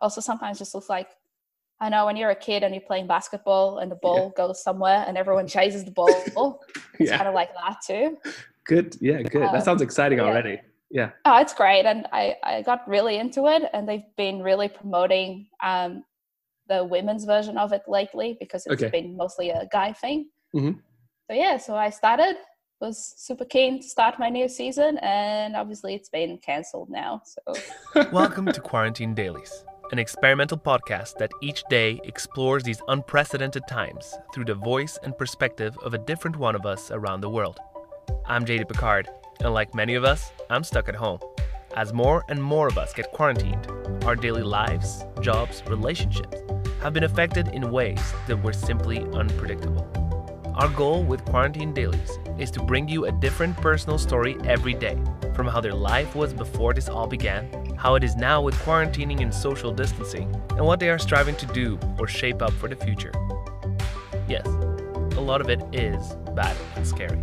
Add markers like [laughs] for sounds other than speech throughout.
Also, sometimes just looks like I know when you're a kid and you're playing basketball and the ball yeah. goes somewhere and everyone chases the ball. [laughs] it's yeah. kind of like that too. Good. Yeah, good. Um, that sounds exciting yeah. already. Yeah. Oh, it's great. And I, I got really into it and they've been really promoting um, the women's version of it lately because it's okay. been mostly a guy thing. Mm-hmm. So yeah, so I started, was super keen to start my new season and obviously it's been cancelled now. So [laughs] Welcome to Quarantine Dailies an experimental podcast that each day explores these unprecedented times through the voice and perspective of a different one of us around the world. I'm JD Picard, and like many of us, I'm stuck at home. As more and more of us get quarantined, our daily lives, jobs, relationships have been affected in ways that were simply unpredictable. Our goal with Quarantine Dailies is to bring you a different personal story every day, from how their life was before this all began how it is now with quarantining and social distancing, and what they are striving to do or shape up for the future. Yes, a lot of it is bad and scary.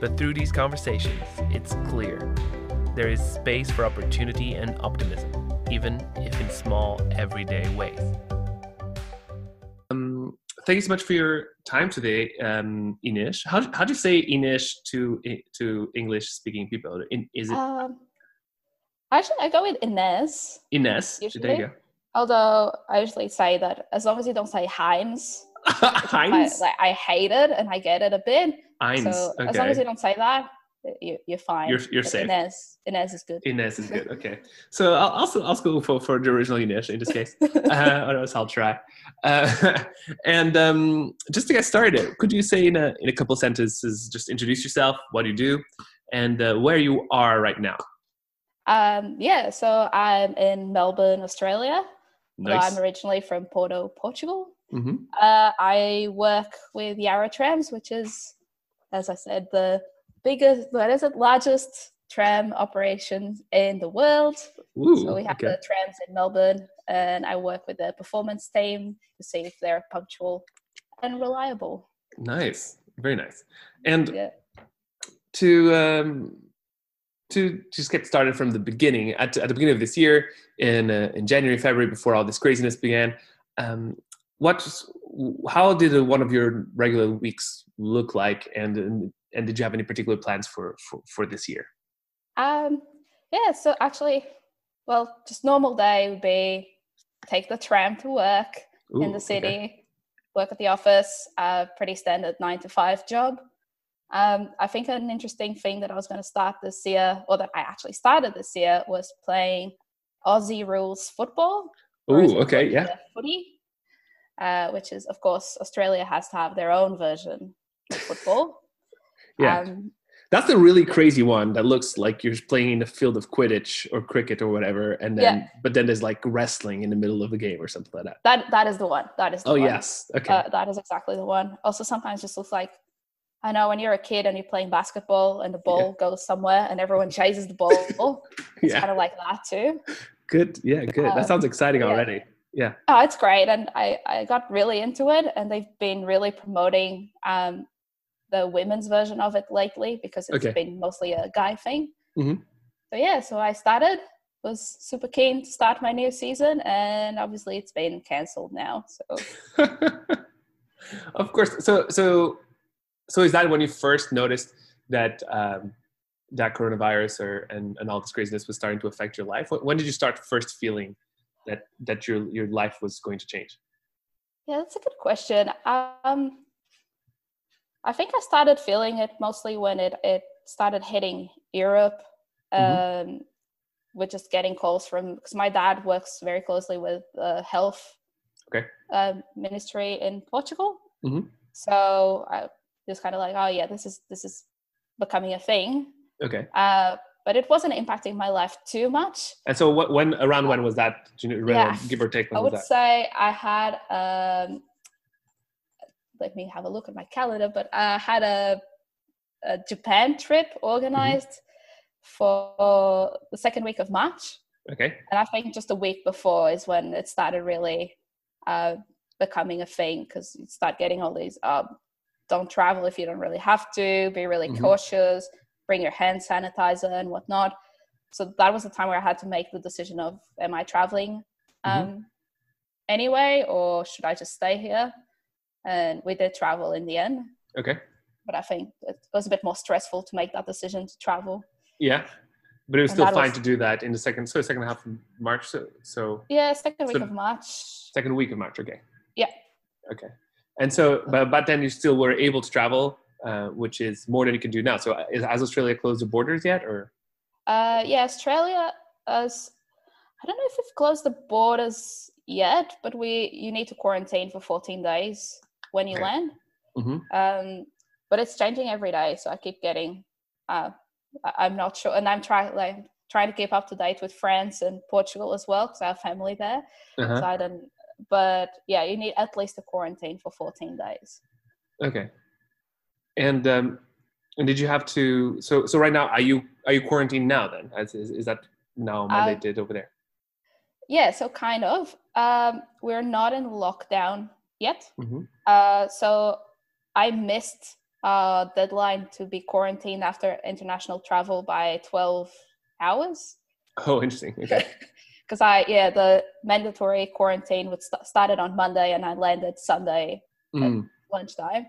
But through these conversations, it's clear there is space for opportunity and optimism, even if in small, everyday ways. Um, thank you so much for your time today, um, Inish. How, how do you say Inish to to English speaking people? In, is it? Um, Actually, I go with Ines. Inez. Usually. There you go. Although I usually say that as long as you don't say Heinz. [laughs] Heinz. I, like I hate it and I get it a bit. Heinz. So okay. as long as you don't say that, you, you're fine. You're, you're safe. Inez. Inez is good. Inez is [laughs] good. Okay. So I'll also I'll go for, for the original Inez in this case. [laughs] uh, or else I'll try. Uh, [laughs] and um, just to get started, could you say in a in a couple sentences, just introduce yourself, what you do, and uh, where you are right now? Um, yeah, so I'm in Melbourne, Australia. Nice. I'm originally from Porto, Portugal. Mm-hmm. Uh, I work with Yarra Trams, which is, as I said, the biggest, what is it, largest tram operation in the world. Ooh, so we have okay. the trams in Melbourne, and I work with the performance team to see if they're punctual and reliable. Nice, very nice. And yeah. to um, to just get started from the beginning, at, at the beginning of this year, in uh, in January, February, before all this craziness began, um, what, how did one of your regular weeks look like, and and, and did you have any particular plans for for, for this year? Um, yeah, so actually, well, just normal day would be take the tram to work Ooh, in the city, okay. work at the office, uh, pretty standard nine to five job. Um, I think an interesting thing that I was going to start this year, or that I actually started this year, was playing Aussie rules football. Oh, okay, yeah. Footy, uh, which is, of course, Australia has to have their own version of football. [laughs] yeah. Um, that's a really crazy one that looks like you're playing in a field of Quidditch or cricket or whatever, and then yeah. but then there's like wrestling in the middle of the game or something like that. That that is the one. That is. oh one. yes. Okay. Uh, that is exactly the one. Also, sometimes just looks like I know when you're a kid and you're playing basketball and the ball yeah. goes somewhere and everyone chases the ball. [laughs] it's yeah. kind of like that too. Good. Yeah, good. Um, that sounds exciting yeah. already. Yeah. Oh, it's great. And I, I got really into it and they've been really promoting um, the women's version of it lately because it's okay. been mostly a guy thing. Mm-hmm. So yeah, so I started, was super keen to start my new season and obviously it's been cancelled now. So [laughs] of course. So so so is that when you first noticed that um, that coronavirus or and, and all this craziness was starting to affect your life? When did you start first feeling that that your your life was going to change? Yeah, that's a good question. Um, I think I started feeling it mostly when it it started hitting Europe. Mm-hmm. Um, with just getting calls from because my dad works very closely with the health okay. uh, ministry in Portugal. Mm-hmm. So I just kind of like, oh yeah, this is this is becoming a thing. Okay. Uh, but it wasn't impacting my life too much. And so, what when around when was that? You know, yeah, give or take? I would say I had. Um, let me have a look at my calendar, but I had a, a Japan trip organized mm-hmm. for the second week of March. Okay. And I think just a week before is when it started really uh, becoming a thing because you start getting all these uh, don't travel if you don't really have to be really mm-hmm. cautious bring your hand sanitizer and whatnot so that was the time where i had to make the decision of am i traveling mm-hmm. um, mm-hmm. anyway, or should I just stay here? And we did travel in the end. Okay. But I think it was a bit more stressful to make that decision to travel. Yeah. But it was and still fine was, to do that in the second, so second half of March. So, so yeah, second week so of March. Second week of March. Okay. Yeah. Okay. And so, but, but then you still were able to travel, uh, which is more than you can do now. So, uh, is, has Australia closed the borders yet, or? Uh, yeah, Australia has. I don't know if we've closed the borders yet, but we you need to quarantine for 14 days when you okay. land. Mm-hmm. Um, but it's changing every day, so I keep getting. Uh, I'm not sure, and I'm trying like trying to keep up to date with France and Portugal as well because I have family there. Uh-huh. So I don't but yeah, you need at least a quarantine for 14 days. Okay. And um, and did you have to? So so right now, are you are you quarantined now? Then is, is that now mandated uh, over there? Yeah, so kind of. Um, we're not in lockdown yet. Mm-hmm. Uh, so I missed uh, deadline to be quarantined after international travel by 12 hours. [laughs] Oh, interesting. Okay. [laughs] because I yeah the mandatory quarantine would st- started on Monday and I landed Sunday mm. at lunchtime,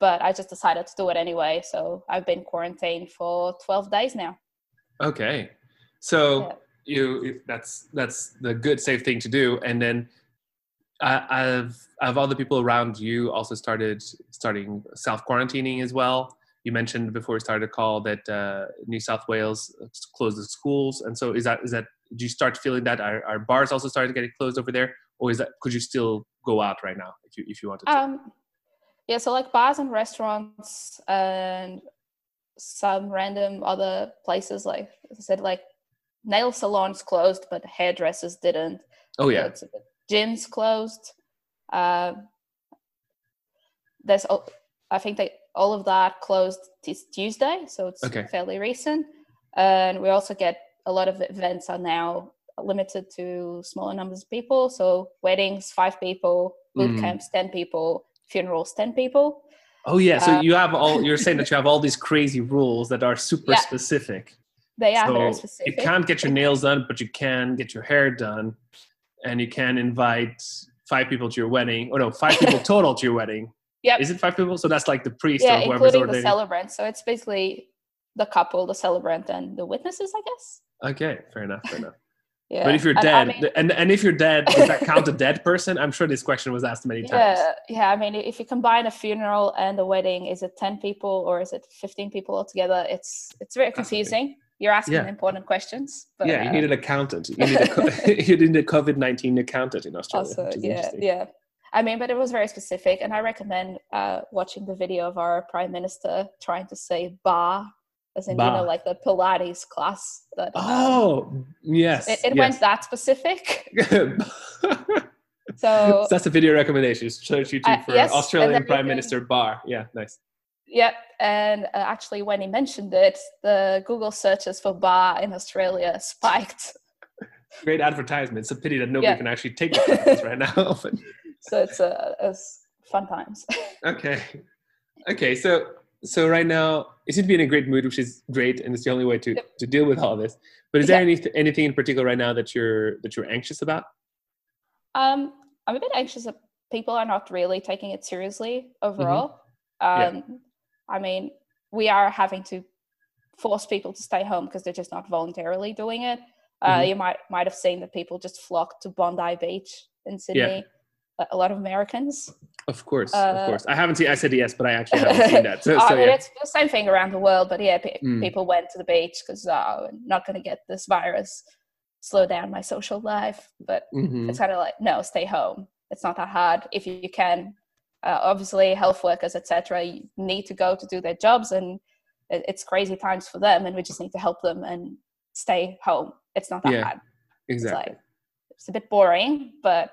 but I just decided to do it anyway. So I've been quarantined for twelve days now. Okay, so yeah. you that's that's the good safe thing to do, and then. I, have have other people around you also started starting self quarantining as well. You mentioned before we started the call that uh, New South Wales closed the schools, and so is that is that do you start feeling that are, are bars also started getting closed over there? Or is that could you still go out right now if you if you wanted to? Um yeah so like bars and restaurants and some random other places like i said like nail salons closed but hairdressers didn't. Oh yeah gyms closed uh, there's i think they all of that closed this tuesday so it's okay. fairly recent and we also get a lot of events are now limited to smaller numbers of people. So weddings, five people, boot mm. camps, ten people, funerals, ten people. Oh yeah, so uh, you have all. You're saying that you have all these [laughs] crazy rules that are super yeah, specific. They are so very specific. You can't get your nails done, but you can get your hair done, and you can invite five people to your wedding. Oh no, five people [laughs] total to your wedding. Yeah. Is it five people? So that's like the priest yeah, or whoever's including the celebrant. So it's basically the couple, the celebrant, and the witnesses, I guess. Okay, fair enough. Fair enough. [laughs] Yeah. But if you're dead, I mean, and and if you're dead, does that count a [laughs] dead person? I'm sure this question was asked many times. Yeah, yeah. I mean, if you combine a funeral and a wedding, is it ten people or is it fifteen people altogether? It's it's very confusing. You're asking yeah. important questions. But, yeah, you uh, need an accountant. You need a, [laughs] [laughs] you need a COVID nineteen accountant in Australia. Also, yeah, yeah. I mean, but it was very specific, and I recommend uh, watching the video of our prime minister trying to say "barre" as in you know like the pilates class that um, oh yes it, it yes. went that specific [laughs] so that's a video recommendation search youtube for yes, australian prime can, minister barre yeah nice Yep, and uh, actually, when he mentioned it, the Google searches for barre in Australia spiked. [laughs] Great advertisement. It's a pity that nobody yeah. can actually take the right now. [laughs] But... [laughs] So it's uh, it's fun times. okay, okay. So so right now it seems to be in a great mood, which is great, and it's the only way to yep. to deal with all this. But is there any anything in particular right now that you're that you're anxious about? Um, I'm a bit anxious that people are not really taking it seriously overall. Mm-hmm. Um, yeah. I mean, we are having to force people to stay home because they're just not voluntarily doing it. Uh, mm-hmm. You might might have seen that people just flocked to Bondi Beach in Sydney. Yeah a lot of Americans. Of course, uh, of course. I haven't seen. I said yes, but I actually haven't seen that. [laughs] So, so mean, yeah. it's the same thing around the world. But yeah, p- mm. people went to the beach because oh, I'm not going to get this virus. Slow down my social life, but mm-hmm. it's kind of like no, stay home. It's not that hard if you can. Uh, obviously, health workers, etc., need to go to do their jobs, and it, it's crazy times for them, and we just need to help them and stay home. It's not that yeah, bad. Exactly. It's, like, it's a bit boring, but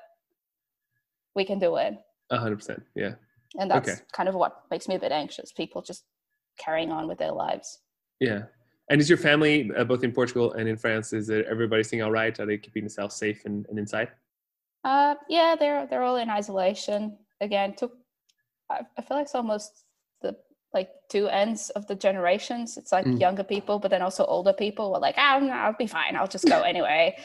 we can do it. A hundred percent. Yeah. And that's okay. kind of what makes me a bit anxious. People just carrying on with their lives. Yeah. And is your family uh, both in Portugal and in France? Is everybody staying all right? Are they keeping themselves safe and, and inside? Uh, yeah, they're they're all in isolation. Again, took I, I feel like it's almost the like two ends of the generations. It's like mm. younger people, but then also older people were like, oh, no, I'll be fine. I'll just go [laughs] anyway.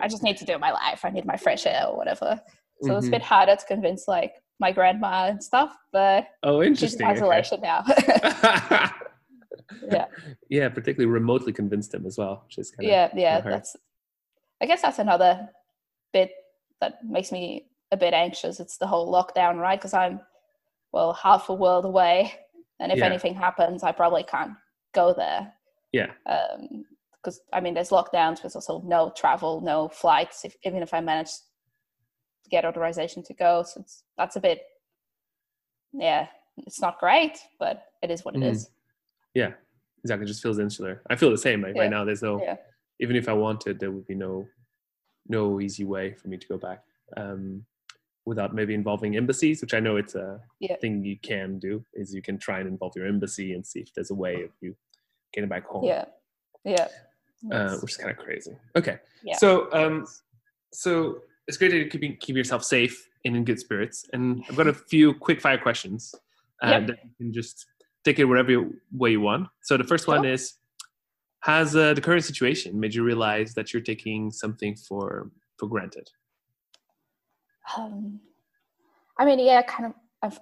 I just need to do my life. I need my fresh air or whatever. So mm-hmm. it's a bit mm-hmm. harder to convince like my grandma and stuff, but oh, interesting. She's isolation okay. now. [laughs] yeah. Yeah, particularly remotely convinced him as well, which is kind yeah, of yeah. That's I guess that's another bit that makes me a bit anxious. It's the whole lockdown, right? Because I'm well half a world away, and if yeah. anything happens, I probably can't go there. Yeah. Because um, I mean, there's lockdowns, there's also no travel, no flights. If, even if I manage to get authorization to go, so that's a bit. Yeah, it's not great, but it is what it mm. is. Yeah, exactly. It just feels insular. I feel the same. Like yeah. right now, there's no. Yeah. Even if I wanted, there would be no, no easy way for me to go back. Um, without maybe involving embassies, which I know it's a yeah. thing you can do, is you can try and involve your embassy and see if there's a way of you getting back home. Yeah, yeah, uh, which is kind of crazy. Okay, yeah. so um, so it's great to keep keep yourself safe and in good spirits. And I've got a few quick fire questions uh, yep. that you can just take it whatever way you want. So the first one is: Has uh, the current situation made you realize that you're taking something for for granted? Um, I mean, yeah, kind of.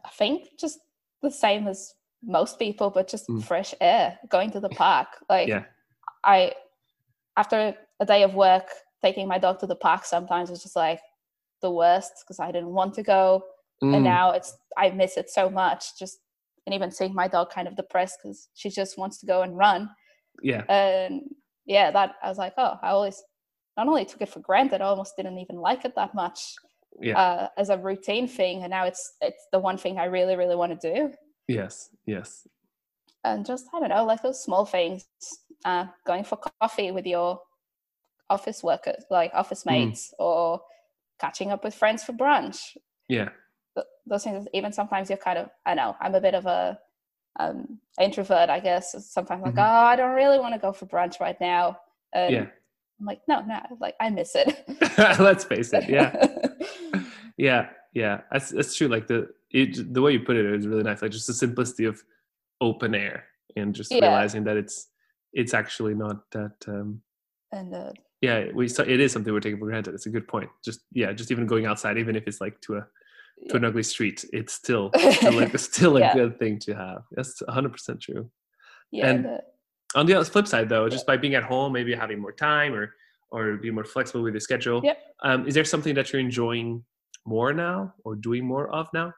I think just the same as most people, but just mm. fresh air, going to the park. [laughs] Like, yeah. I after a day of work, taking my dog to the park sometimes was just like the worst because I didn't want to go, mm. and now it's I miss it so much. Just and even seeing my dog kind of depressed because she just wants to go and run. Yeah. And yeah, that I was like, oh, I always not only took it for granted, I almost didn't even like it that much yeah. uh, as a routine thing, and now it's it's the one thing I really really want to do. Yes, yes. And just I don't know, like those small things, uh, going for coffee with your office workers, like office mm. mates, mm. or catching up with friends for brunch. Yeah. those things, even sometimes you're kind of, I know, I'm a bit of a um, introvert, I guess. Sometimes like, mm-hmm. oh, I don't really want to go for brunch right now. And yeah. I'm like, no, no, like I miss it. [laughs] Let's face it. Yeah. [laughs] yeah. Yeah. That's, that's true. Like the, it, the way you put it is really nice. Like just the simplicity of open air and just yeah. realizing that it's, it's actually not that, um, and, uh, yeah, we, so it is something we're taking for granted. It's a good point. Just, yeah, just even going outside, even if it's like to a, to yeah. an ugly street, it's still, [laughs] still like, still a yeah. good thing to have. That's 100% true. Yeah. And, on the flip side, though, just by being at home, maybe having more time or or be more flexible with your schedule. Yep. Um, is there something that you're enjoying more now or doing more of now?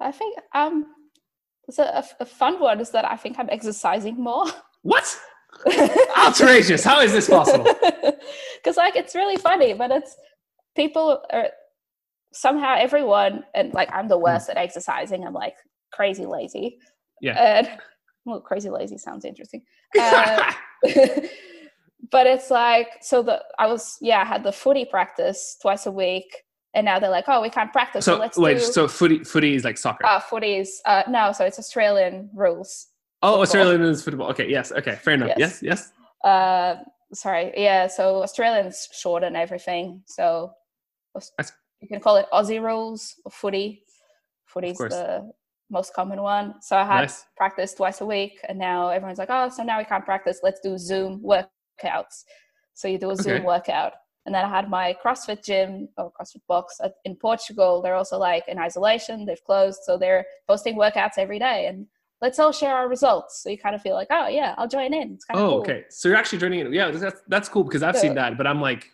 I think um, a, a fun one is that I think I'm exercising more. What? [laughs] Outrageous! How is this possible? [laughs] Because like it's really funny, but it's people are somehow everyone and like I'm the hmm. worst mm. at exercising. I'm like crazy lazy. Yeah. And well, crazy lazy sounds interesting. Uh, [laughs] but it's like so the I was yeah I had the footy practice twice a week, and now they're like oh we can't practice. So, so let's wait, do, so footy footy is like soccer. Uh, footy is uh, no, so it's Australian rules. Oh, football. Australian is football. Okay, yes, okay, fair enough. Yes, yes. yes. Uh, sorry, yeah. So Australian's short and everything. So That's... you can call it Aussie rules or footy. Footy's the most common one. So I had nice. practice twice a week, and now everyone's like, "Oh, so now we can't practice. Let's do Zoom workouts." So you do a Zoom workout, and then I had my CrossFit gym or CrossFit box at, in Portugal. They're also like in isolation; they've closed, so they're posting workouts every day, and let's all share our results. So you kind of feel like, "Oh yeah, I'll join in." It's kind of oh, cool. okay. So you're actually joining in. Yeah, that's that's cool because I've so, seen that, but I'm like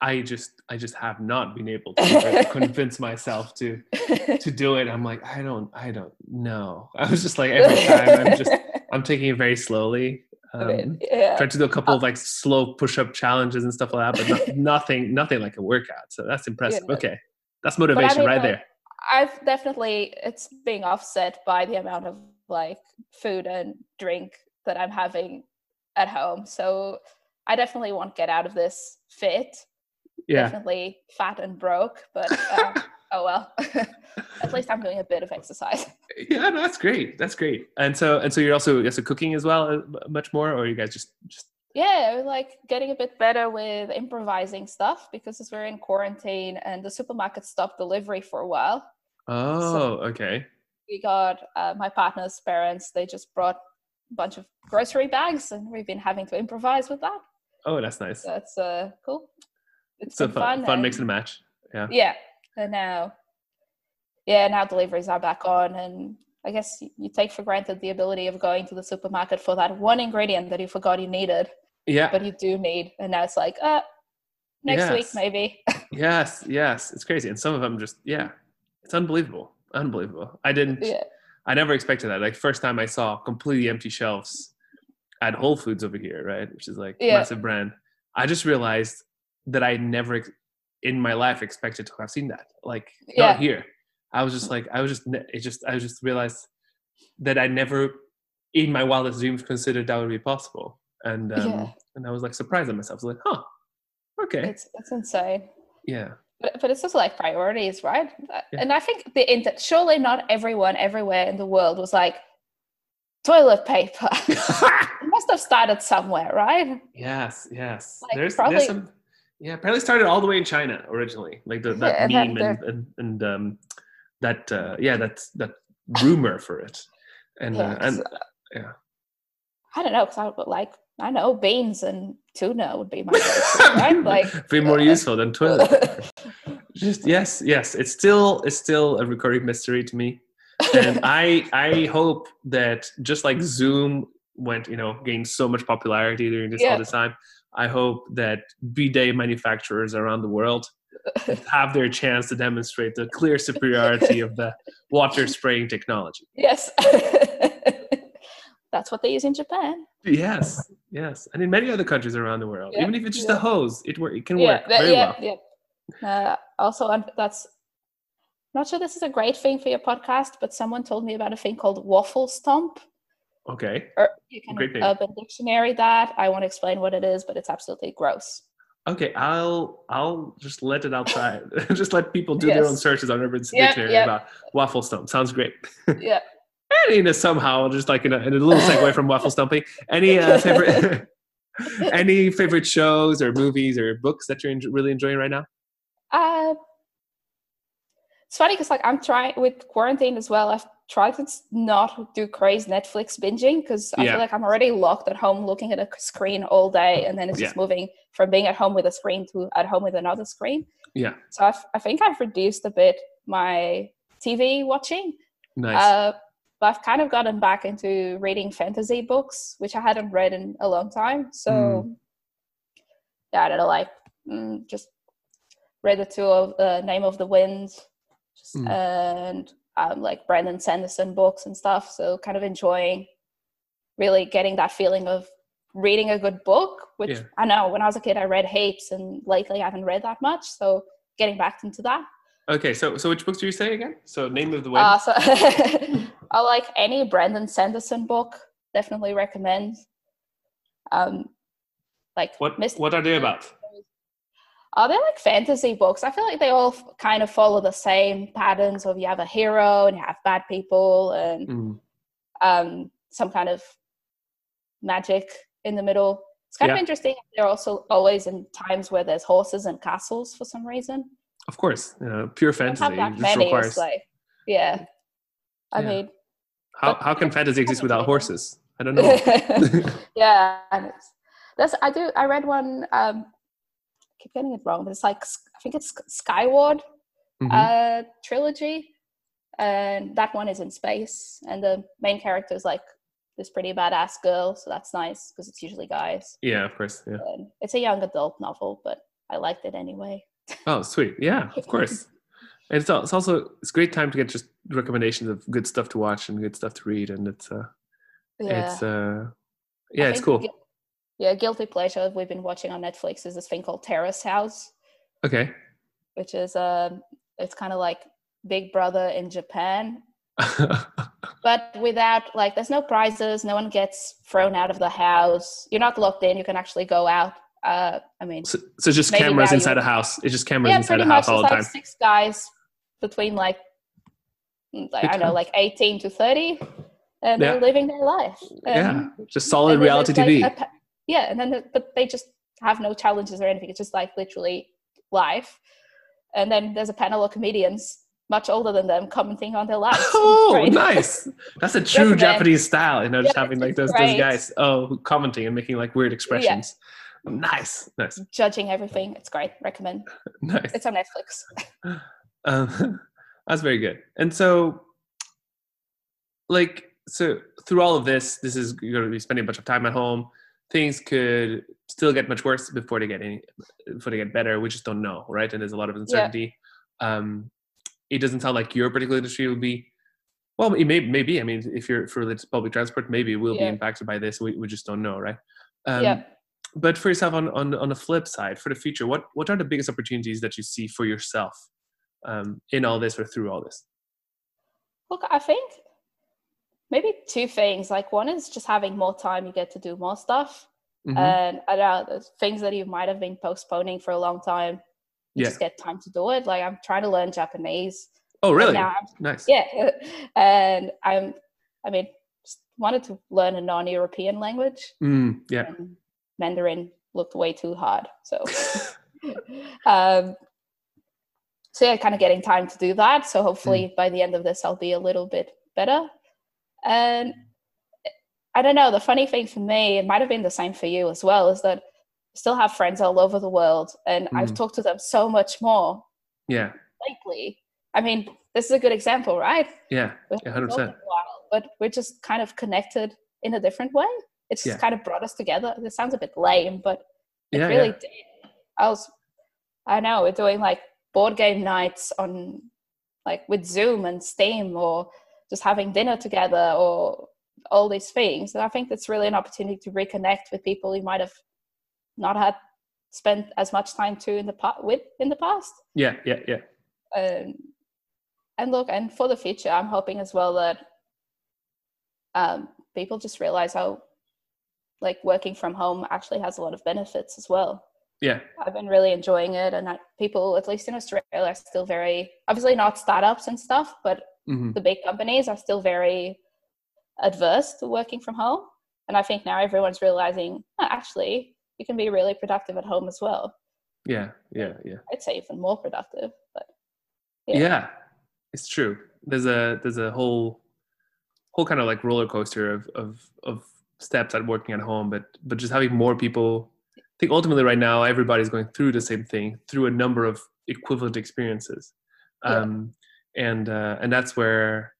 I just I just have not been able to [laughs] convince myself to [laughs] to do it. I'm like I don't I don't know. I was just like every time I'm just [laughs] I'm taking it very slowly. Um, yeah. Tried to do a couple of like slow push up challenges and stuff like that, but no, [laughs] nothing nothing like a workout. So that's impressive. Yeah. Okay, that's motivation I mean, right there. I've definitely it's being offset by the amount of like food and drink that I'm having at home. So I definitely won't get out of this fit yeah. definitely fat and broke, but um, [laughs] oh well. [laughs] At least I'm doing a bit of exercise. [laughs] Yeah, no, that's great. That's great. And so and so you're also also cooking as well, uh, much more, or you guys just just yeah, like getting a bit better with improvising stuff because as we're in quarantine and the supermarket stopped delivery for a while. Oh, so, okay. we got uh, my partner's parents. They just brought a bunch of grocery bags, and we've been having to improvise with that. Oh, that's nice. That's uh, cool. It's so fun, fun, fun mix and match. Yeah. Yeah, and now, yeah, now deliveries are back on, and I guess you take for granted the ability of going to the supermarket for that one ingredient that you forgot you needed. Yeah. But you do need, and now it's like, uh, next yes. week maybe. [laughs] yes, yes, it's crazy, and some of them just, yeah, it's unbelievable, unbelievable. I didn't, yeah. I never expected that. Like first time I saw completely empty shelves at Whole Foods over here, right, which is like yeah. massive brand. I just realized that I never in my life expected to have seen that. Like yeah. not here. I was just like I was just it just I just realized that I never in my wildest dreams considered that would be possible. And um, yeah. and I was like surprised at myself. I was like, huh, okay. It's it's insane. Yeah. But, but it's also like priorities, right? Yeah. And I think the internet, surely not everyone everywhere in the world was like, toilet paper. [laughs] must have started somewhere, right? Yes, yes. Like there's, probably, there's some yeah, apparently started all the way in China originally, like the, that yeah, meme and, and, and um, that uh, yeah, that's that rumor for it, and yeah, uh, and uh, yeah. I don't know because I would like I know beans and tuna would be my [laughs] favorite, right? Like [laughs] be more useful than [laughs] toilet. Just yes, yes. It's still it's still a recurring mystery to me, and I I hope that just like Zoom went you know gained so much popularity during this yeah. all this time I hope that bidet manufacturers around the world [laughs] have their chance to demonstrate the clear superiority of the water spraying technology. Yes. [laughs] That's what they use in Japan. Yes, yes. And in many other countries around the world. Even if it's just a hose, it, work, it can yeah, work very yeah, well. Yeah. Uh, also, that's not sure this is a great thing for your podcast, but someone told me about a thing called waffle stomp. Okay. Or you can Great Urban Dictionary that. I won't explain what it is, but it's absolutely gross. Okay, I'll I'll just let it outside. [laughs] just let people do yes. their own searches on Urban yep, Dictionary yep. about waffle stomp. Sounds great. [laughs] Yeah. and somehow, just like in a, in a little segue from waffle stomping, any uh, [laughs] favorite any favorite shows or movies or books that you're really enjoying right now? Uh, it's funny because like I'm trying with quarantine as well. I've tried to not do crazy Netflix binging because I yeah. feel like I'm already locked at home looking at a screen all day, and then it's yeah. just moving from being at home with a screen to at home with another screen. Yeah. So I've, i think I've reduced a bit my TV watching. Nice. Uh, but I've kind of gotten back into reading fantasy books, which I hadn't read in a long time. So mm. yeah, I don't know, like mm, just read the two of the uh, Name of the Wind, mm. and um, like Brandon Sanderson books and stuff. So kind of enjoying really getting that feeling of reading a good book, which yeah. I know when I was a kid I read heaps and lately I haven't read that much. So getting back into that. Okay, so so which books do you say again? So name of the way. Uh, so [laughs] I like any Brandon Sanderson book. Definitely recommend. Um, like what? What are they about? Are they like fantasy books? I feel like they all kind of follow the same patterns of you have a hero and you have bad people and mm. um, some kind of magic in the middle. It's kind yeah. of interesting. They're also always in times where there's horses and castles for some reason. Of course, you know, pure fantasy. Many, requires... like, yeah. I yeah. mean, how how can fantasy exist without horses? I don't know. [laughs] yeah, [laughs] and it's, that's I do. I read one um, keep getting it wrong, but it's like I think it's Skyward mm-hmm. uh, trilogy, and that one is in space, and the main character is like this pretty badass girl, so that's nice because it's usually guys. Yeah, of course. Yeah, and it's a young adult novel, but I liked it anyway. [laughs] oh, sweet! Yeah, of course. [laughs] and it's, it's also it's great time to get just recommendations of good stuff to watch and good stuff to read, and it's uh, yeah. it's uh, yeah, it's cool yeah, guilty pleasure we've been watching on Netflix is this thing called Terrace House. Okay. Which is um, it's kind of like Big Brother in Japan, [laughs] but without like, there's no prizes. No one gets thrown out of the house. You're not locked in. You can actually go out. Uh, I mean, so, so just cameras inside a house. It's just cameras yeah, inside a house all the time. Like six guys between like, like I don't know, like 18 to 30 and yeah. they're living their life. yeah, just solid reality TV. Like a, yeah and then the, but they just have no challenges or anything it's just like literally life and then there's a panel of comedians much older than them commenting on their lives. [laughs] Oh, nice! That's a [laughs] true Recommend. Japanese style, you know, just yeah, having like those those guys oh commenting and making like weird expressions. Yeah. Nice, nice. Judging everything, it's great. Recommend. [laughs] nice. It's on Netflix. um, that's very good. And so, like, so through all of this, this is you're going to be spending a bunch of time at home. Things could still get much worse before they get any, before they get better. We just don't know, right? And there's a lot of uncertainty. Yeah. Um, it doesn't sound like your particular industry will be well it may maybe i mean if you're for public transport maybe it will yeah. be impacted by this we, we just don't know right um, yeah. but for yourself on, on on the flip side for the future what what are the biggest opportunities that you see for yourself um, in all this or through all this look i think maybe two things like one is just having more time you get to do more stuff mm-hmm. and i don't know things that you might have been postponing for a long time you yeah. just get time to do it. Like I'm trying to learn Japanese. Oh, really? nice. [laughs] Yeah, and I'm. I mean, wanted to learn a non-European language. Mm, yeah. Mandarin looked way too hard, so. [laughs] [laughs] um, so yeah, kind of getting time to do that. So hopefully mm. by the end of this, I'll be a little bit better. And I don't know. The funny thing for me, it might have been the same for you as well, is that still have friends all over the world and mm. I've talked to them so much more. Yeah. Lately. I mean, this is a good example, right? Yeah. Yeah, 100%. While, but we're just kind of connected in a different way. It's just yeah. kind of brought us together. This sounds a bit lame, but it yeah, really yeah. did. I was, I know, we're doing like board game nights on like with Zoom and Steam or just having dinner together or all these things. And I think that's really an opportunity to reconnect with people you might have not had spent as much time to in the past with in the past. Yeah, yeah, yeah. Um, and look, and for the future, I'm hoping as well that um, people just realize how like working from home actually has a lot of benefits as well. Yeah, I've been really enjoying it, and that people, at least in Australia, are still very obviously not startups and stuff, but mm-hmm. the big companies are still very adverse to working from home. And I think now everyone's realizing oh, actually you can be really productive at home as well. Yeah, yeah, yeah. I'd say even more productive, but yeah. yeah. it's true. There's a there's a whole whole kind of like roller coaster of of of steps at working at home, but but just having more people. I think ultimately right now everybody's going through the same thing through a number of equivalent experiences, um, yeah. And uh, and that's where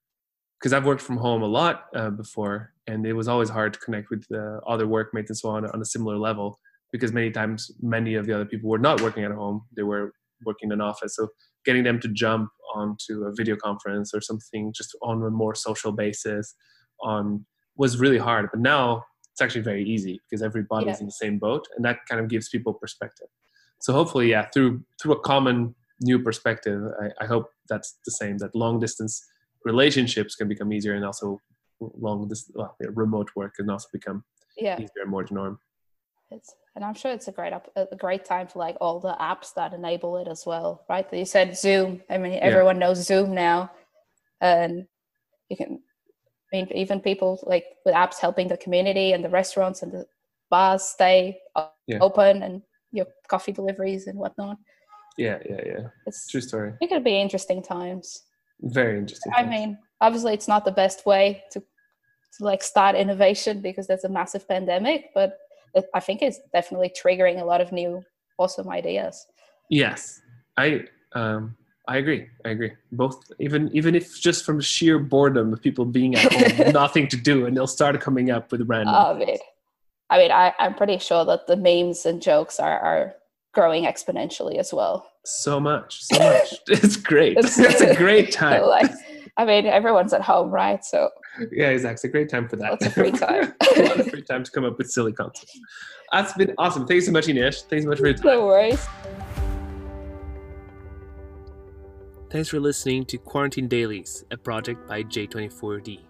because I've worked from home a lot uh, before, and it was always hard to connect with uh, other workmates and so on on a similar level because many times many of the other people were not working at home they were working in an office. So getting them to jump onto a video conference or something just on a more social basis on was really hard. But now it's actually very easy because everybody's yeah. in the same boat and that kind of gives people perspective. So hopefully yeah through through a common new perspective I, I hope that's the same that long distance relationships can become easier and also long this well, yeah, remote work can also become yeah. easier and more the norm it's and I'm sure it's a great up a great time for like all the apps that enable it as well, right? You said Zoom. I mean, everyone yeah. knows Zoom now, and you can. I mean, even people like with apps helping the community and the restaurants and the bars stay yeah. open and your coffee deliveries and whatnot. Yeah, yeah, yeah. It's true story. It could be interesting times. Very interesting. I mean, obviously, it's not the best way to to like start innovation because there's a massive pandemic, but it, I think it's definitely triggering a lot of new awesome ideas. Yes, I um, I agree. I agree. Both, even even if just from sheer boredom of people being at home, [laughs] nothing to do, and they'll start coming up with random. Oh, man. I mean, I, I'm pretty sure that the memes and jokes are, are growing exponentially as well. So much, so much. [laughs] it's great. It's, it's a [laughs] great [laughs] time. like, I mean, everyone's at home, right? So yeah, exactly. It's a great time for that. Lots of free time. a lot of free time to come up with silly concepts. That's been awesome. Thanks so much, Ines. Thanks so much for your time. No worries. Thanks for listening to Quarantine Dailies, a project by J24D.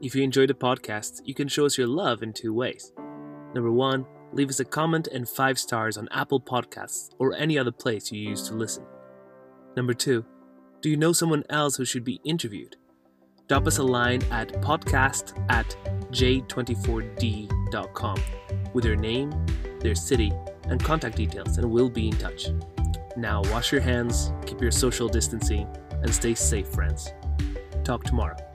If you enjoyed the podcast, you can show us your love in two ways. Number one, leave us a comment and five stars on Apple Podcasts or any other place you use to listen. Number two, do you know someone else who should be interviewed? drop us a line at podcast at j24d.com with their name, their city, and contact details, and we'll be in touch. Now, wash your hands, keep your social distancing, and stay safe, friends. Talk tomorrow.